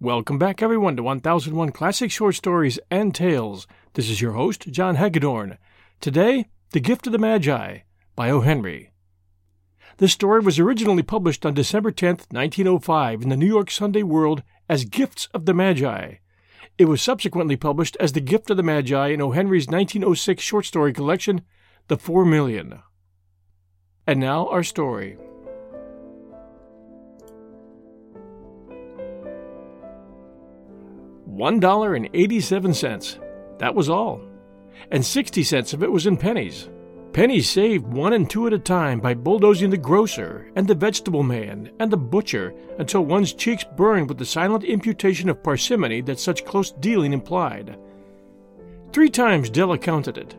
Welcome back, everyone, to 1001 Classic Short Stories and Tales. This is your host, John Hagedorn. Today, The Gift of the Magi by O. Henry. This story was originally published on December 10, 1905, in the New York Sunday World as Gifts of the Magi. It was subsequently published as The Gift of the Magi in O. Henry's 1906 short story collection, The Four Million. And now, our story. One dollar and eighty-seven cents. That was all. And sixty cents of it was in pennies. Pennies saved one and two at a time by bulldozing the grocer and the vegetable man and the butcher until one's cheeks burned with the silent imputation of parsimony that such close dealing implied. Three times Della counted it.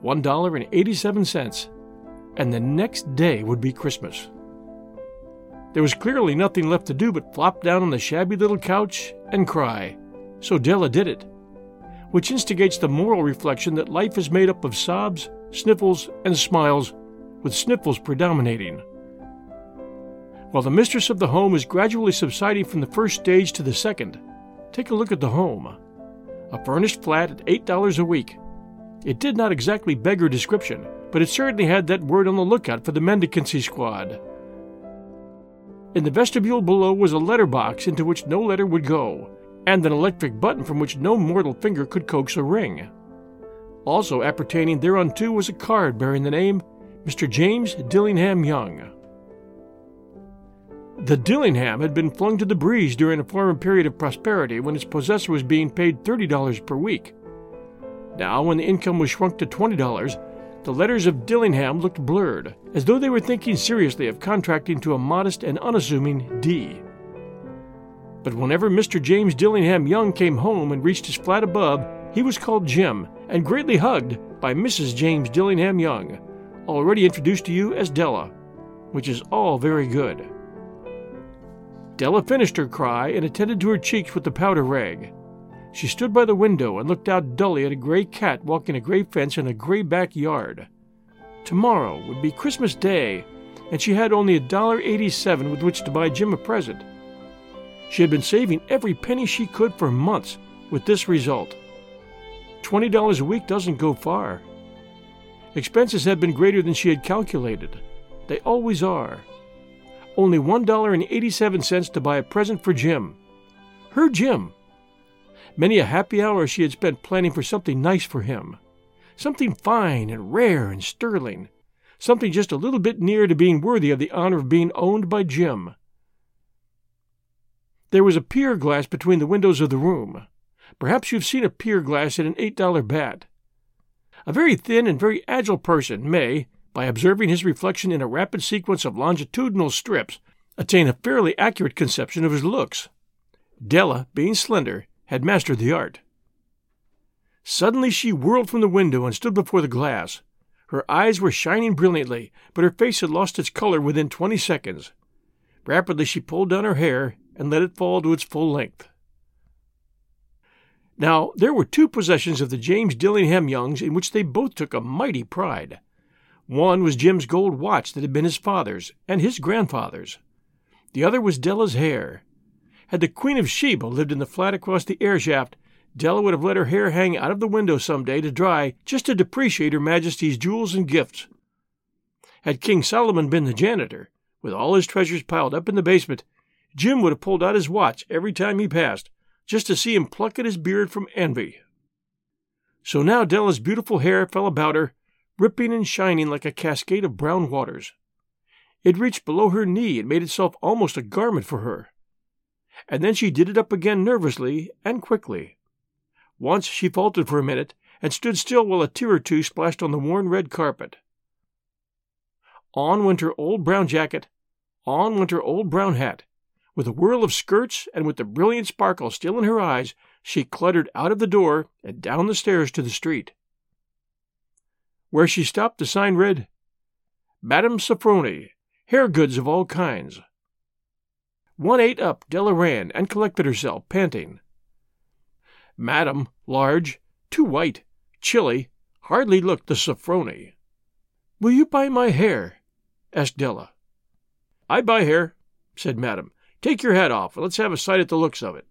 One dollar and eighty-seven cents. And the next day would be Christmas. There was clearly nothing left to do but flop down on the shabby little couch and cry. So Della did it, which instigates the moral reflection that life is made up of sobs, sniffles, and smiles, with sniffles predominating. While the mistress of the home is gradually subsiding from the first stage to the second, take a look at the home. A furnished flat at $8 a week. It did not exactly beggar description, but it certainly had that word on the lookout for the mendicancy squad. In the vestibule below was a letter box into which no letter would go, and an electric button from which no mortal finger could coax a ring. Also appertaining thereunto was a card bearing the name Mr. James Dillingham Young. The Dillingham had been flung to the breeze during a former period of prosperity when its possessor was being paid $30 per week. Now, when the income was shrunk to $20, the letters of Dillingham looked blurred, as though they were thinking seriously of contracting to a modest and unassuming D. But whenever Mr. James Dillingham Young came home and reached his flat above, he was called Jim and greatly hugged by Mrs. James Dillingham Young, already introduced to you as Della, which is all very good. Della finished her cry and attended to her cheeks with the powder rag. She stood by the window and looked out dully at a gray cat walking a gray fence in a gray backyard. Tomorrow would be Christmas Day, and she had only a dollar eighty-seven with which to buy Jim a present. She had been saving every penny she could for months, with this result. Twenty dollars a week doesn't go far. Expenses had been greater than she had calculated. They always are. Only one dollar and eighty-seven cents to buy a present for Jim. Her Jim. Many a happy hour she had spent planning for something nice for him. Something fine and rare and sterling. Something just a little bit near to being worthy of the honor of being owned by Jim. There was a pier glass between the windows of the room. Perhaps you've seen a pier glass in an $8 bat. A very thin and very agile person may, by observing his reflection in a rapid sequence of longitudinal strips, attain a fairly accurate conception of his looks. Della, being slender, had mastered the art. Suddenly she whirled from the window and stood before the glass. Her eyes were shining brilliantly, but her face had lost its color within twenty seconds. Rapidly she pulled down her hair and let it fall to its full length. Now, there were two possessions of the James Dillingham Youngs in which they both took a mighty pride. One was Jim's gold watch that had been his father's and his grandfather's. The other was Della's hair. Had the Queen of Sheba lived in the flat across the air shaft, Della would have let her hair hang out of the window some day to dry just to depreciate Her Majesty's jewels and gifts. Had King Solomon been the janitor, with all his treasures piled up in the basement, Jim would have pulled out his watch every time he passed, just to see him pluck at his beard from envy. So now Della's beautiful hair fell about her, rippling and shining like a cascade of brown waters. It reached below her knee and made itself almost a garment for her. And then she did it up again nervously and quickly. Once she faltered for a minute and stood still while a tear or two splashed on the worn red carpet. On went her old brown jacket, on went her old brown hat, with a whirl of skirts and with the brilliant sparkle still in her eyes, she cluttered out of the door and down the stairs to the street. Where she stopped, the sign read, Madame Sofronie, hair goods of all kinds. One eight up, Della ran and collected herself, panting. Madame, large, too white, chilly, hardly looked the Sofronie. Will you buy my hair? asked Della. I buy hair, said Madame. Take your hat off, and let's have a sight at the looks of it.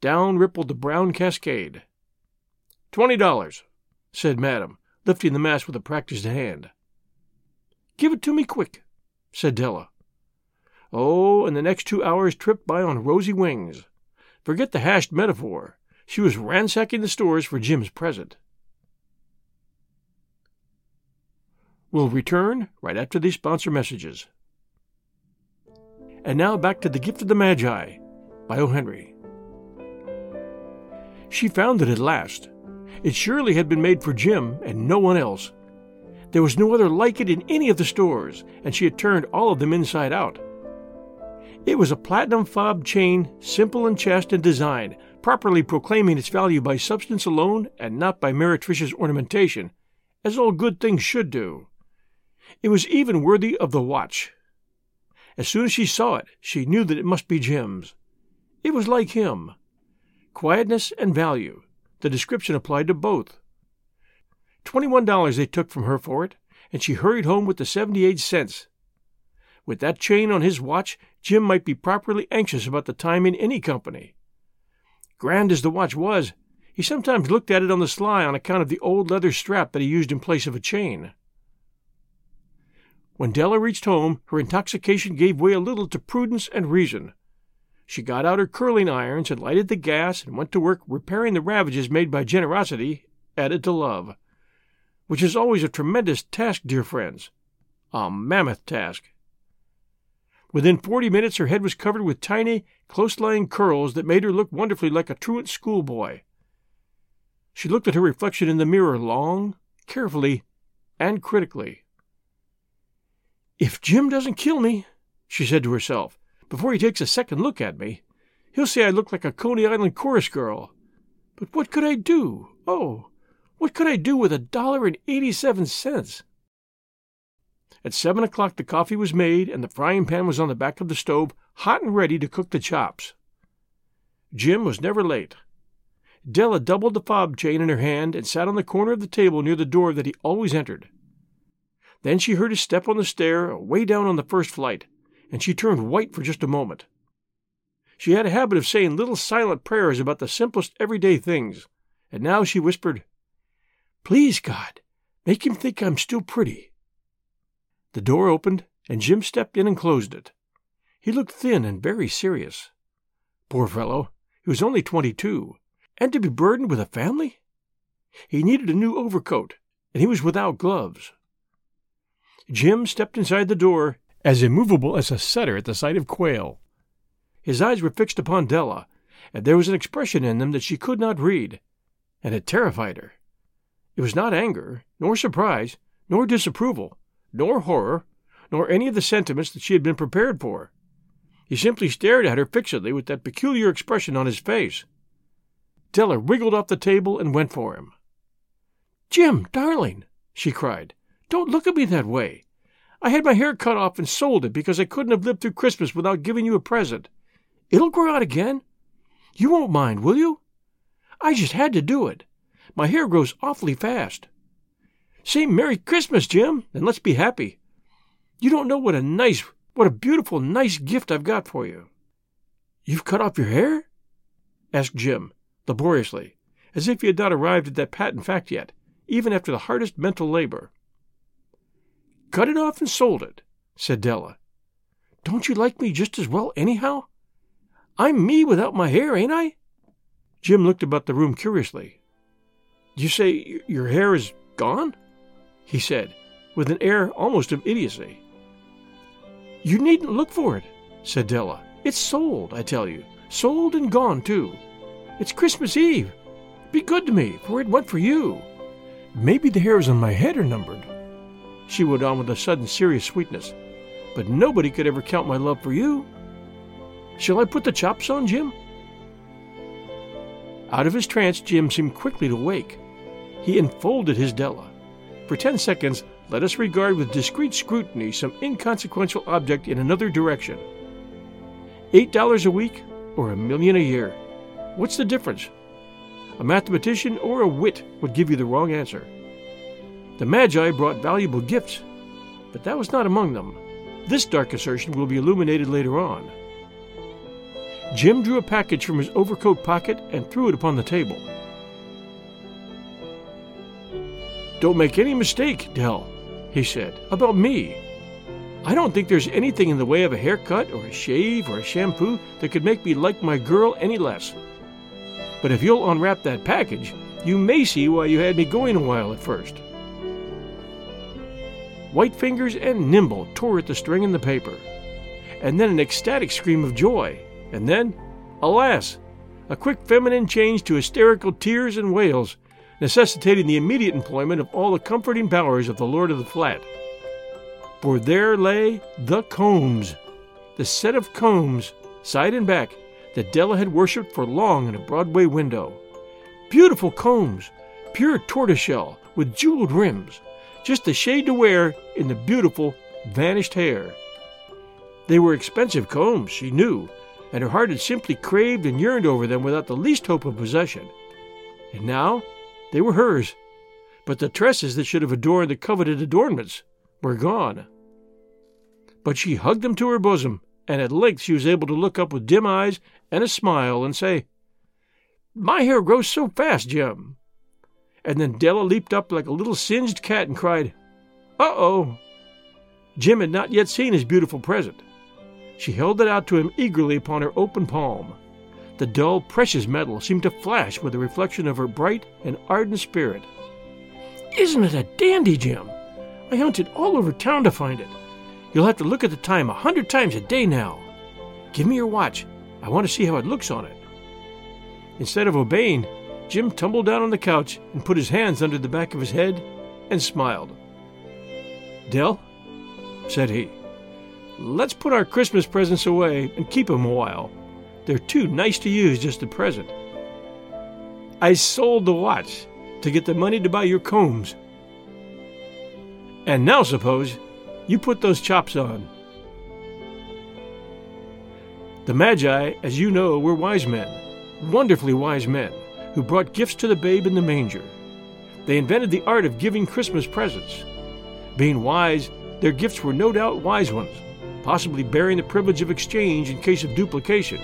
Down rippled the brown cascade. Twenty dollars, said Madame, lifting the mass with a practised hand. Give it to me quick, said Della. Oh, and the next two hours tripped by on rosy wings. Forget the hashed metaphor. She was ransacking the stores for Jim's present. We'll return right after these sponsor messages. And now back to The Gift of the Magi by O. Henry. She found it at last. It surely had been made for Jim and no one else. There was no other like it in any of the stores, and she had turned all of them inside out. It was a platinum fob chain, simple in chest and design, properly proclaiming its value by substance alone and not by meretricious ornamentation, as all good things should do. It was even worthy of the watch. As soon as she saw it, she knew that it must be Jim's. It was like him. Quietness and value. The description applied to both. Twenty-one dollars they took from her for it, and she hurried home with the seventy-eight cents. With that chain on his watch, Jim might be properly anxious about the time in any company. Grand as the watch was, he sometimes looked at it on the sly on account of the old leather strap that he used in place of a chain. When Della reached home, her intoxication gave way a little to prudence and reason. She got out her curling irons and lighted the gas and went to work repairing the ravages made by generosity added to love, which is always a tremendous task, dear friends, a mammoth task. Within forty minutes her head was covered with tiny, close-lying curls that made her look wonderfully like a truant schoolboy. She looked at her reflection in the mirror long, carefully, and critically. If Jim doesn't kill me, she said to herself, before he takes a second look at me, he'll say I look like a Coney Island chorus girl. But what could I do? Oh, what could I do with a dollar and eighty-seven cents? At seven o'clock the coffee was made, and the frying pan was on the back of the stove, hot and ready to cook the chops. Jim was never late. Della doubled the fob chain in her hand and sat on the corner of the table near the door that he always entered. Then she heard his step on the stair, way down on the first flight, and she turned white for just a moment. She had a habit of saying little silent prayers about the simplest everyday things, and now she whispered, Please, God, make him think I'm still pretty. The door opened, and Jim stepped in and closed it. He looked thin and very serious. Poor fellow, he was only twenty-two, and to be burdened with a family? He needed a new overcoat, and he was without gloves. Jim stepped inside the door, as immovable as a setter at the sight of quail. His eyes were fixed upon Della, and there was an expression in them that she could not read, and it terrified her. It was not anger, nor surprise, nor disapproval, nor horror, nor any of the sentiments that she had been prepared for. He simply stared at her fixedly with that peculiar expression on his face. Della wriggled off the table and went for him. Jim, darling, she cried, don't look at me that way. I had my hair cut off and sold it because I couldn't have lived through Christmas without giving you a present. It'll grow out again. You won't mind, will you? I just had to do it. My hair grows awfully fast. Say Merry Christmas, Jim, and let's be happy. You don't know what a nice, what a beautiful, nice gift I've got for you. You've cut off your hair? asked Jim, laboriously, as if he had not arrived at that patent fact yet, even after the hardest mental labor. Cut it off and sold it, said Della. Don't you like me just as well, anyhow? I'm me without my hair, ain't I? Jim looked about the room curiously. You say your hair is gone? he said, with an air almost of idiocy. You needn't look for it, said Della. It's sold, I tell you. Sold and gone, too. It's Christmas Eve. Be good to me, for it went for you. Maybe the hairs on my head are numbered she went on with a sudden serious sweetness. But nobody could ever count my love for you. Shall I put the chops on, Jim? Out of his trance, Jim seemed quickly to wake. He enfolded his Della. For ten seconds, let us regard with discreet scrutiny some inconsequential object in another direction. Eight dollars a week or a million a year? What's the difference? A mathematician or a wit would give you the wrong answer. The Magi brought valuable gifts, but that was not among them. This dark assertion will be illuminated later on. Jim drew a package from his overcoat pocket and threw it upon the table. Don't make any mistake, Dell, he said, about me. I don't think there's anything in the way of a haircut or a shave or a shampoo that could make me like my girl any less. But if you'll unwrap that package, you may see why you had me going a while at first. White fingers and Nimble tore at the string in the paper, and then an ecstatic scream of joy, and then, alas, a quick feminine change to hysterical tears and wails, necessitating the immediate employment of all the comforting powers of the Lord of the Flat. For there lay the combs, the set of combs, side and back, that Della had worshipped for long in a Broadway window. Beautiful combs, pure tortoiseshell with jeweled rims, just the shade to wear in the beautiful, vanished hair. They were expensive combs, she knew, and her heart had simply craved and yearned over them without the least hope of possession. And now they were hers, but the tresses that should have adorned the coveted adornments were gone. But she hugged them to her bosom, and at length she was able to look up with dim eyes and a smile and say, My hair grows so fast, Jim. And then Della leaped up like a little singed cat and cried, Uh oh! Jim had not yet seen his beautiful present. She held it out to him eagerly upon her open palm. The dull, precious metal seemed to flash with the reflection of her bright and ardent spirit. Isn't it a dandy, Jim? I hunted all over town to find it. You'll have to look at the time a hundred times a day now. Give me your watch. I want to see how it looks on it. Instead of obeying, Jim tumbled down on the couch and put his hands under the back of his head and smiled. Dell, said he, let's put our Christmas presents away and keep 'em a while. They're too nice to use just at present. I sold the watch to get the money to buy your combs. And now suppose you put those chops on. The Magi, as you know, were wise men, wonderfully wise men, who brought gifts to the babe in the manger. They invented the art of giving Christmas presents. Being wise, their gifts were no doubt wise ones, possibly bearing the privilege of exchange in case of duplication.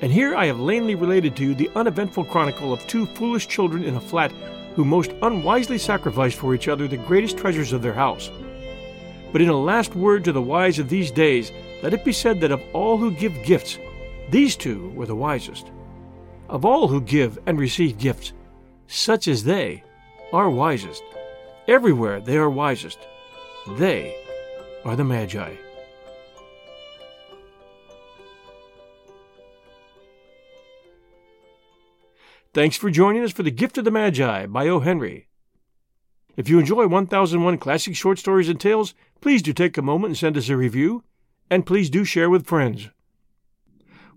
And here I have lamely related to you the uneventful chronicle of two foolish children in a flat who most unwisely sacrificed for each other the greatest treasures of their house. But in a last word to the wise of these days, let it be said that of all who give gifts, these two were the wisest. Of all who give and receive gifts, such as they are wisest. Everywhere they are wisest. They are the Magi. Thanks for joining us for The Gift of the Magi by O. Henry. If you enjoy 1001 Classic Short Stories and Tales, please do take a moment and send us a review, and please do share with friends.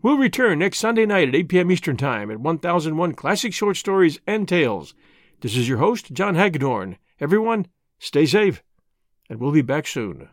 We'll return next Sunday night at 8 p.m. Eastern Time at 1001 Classic Short Stories and Tales. This is your host, John Hagedorn. Everyone, stay safe, and we'll be back soon.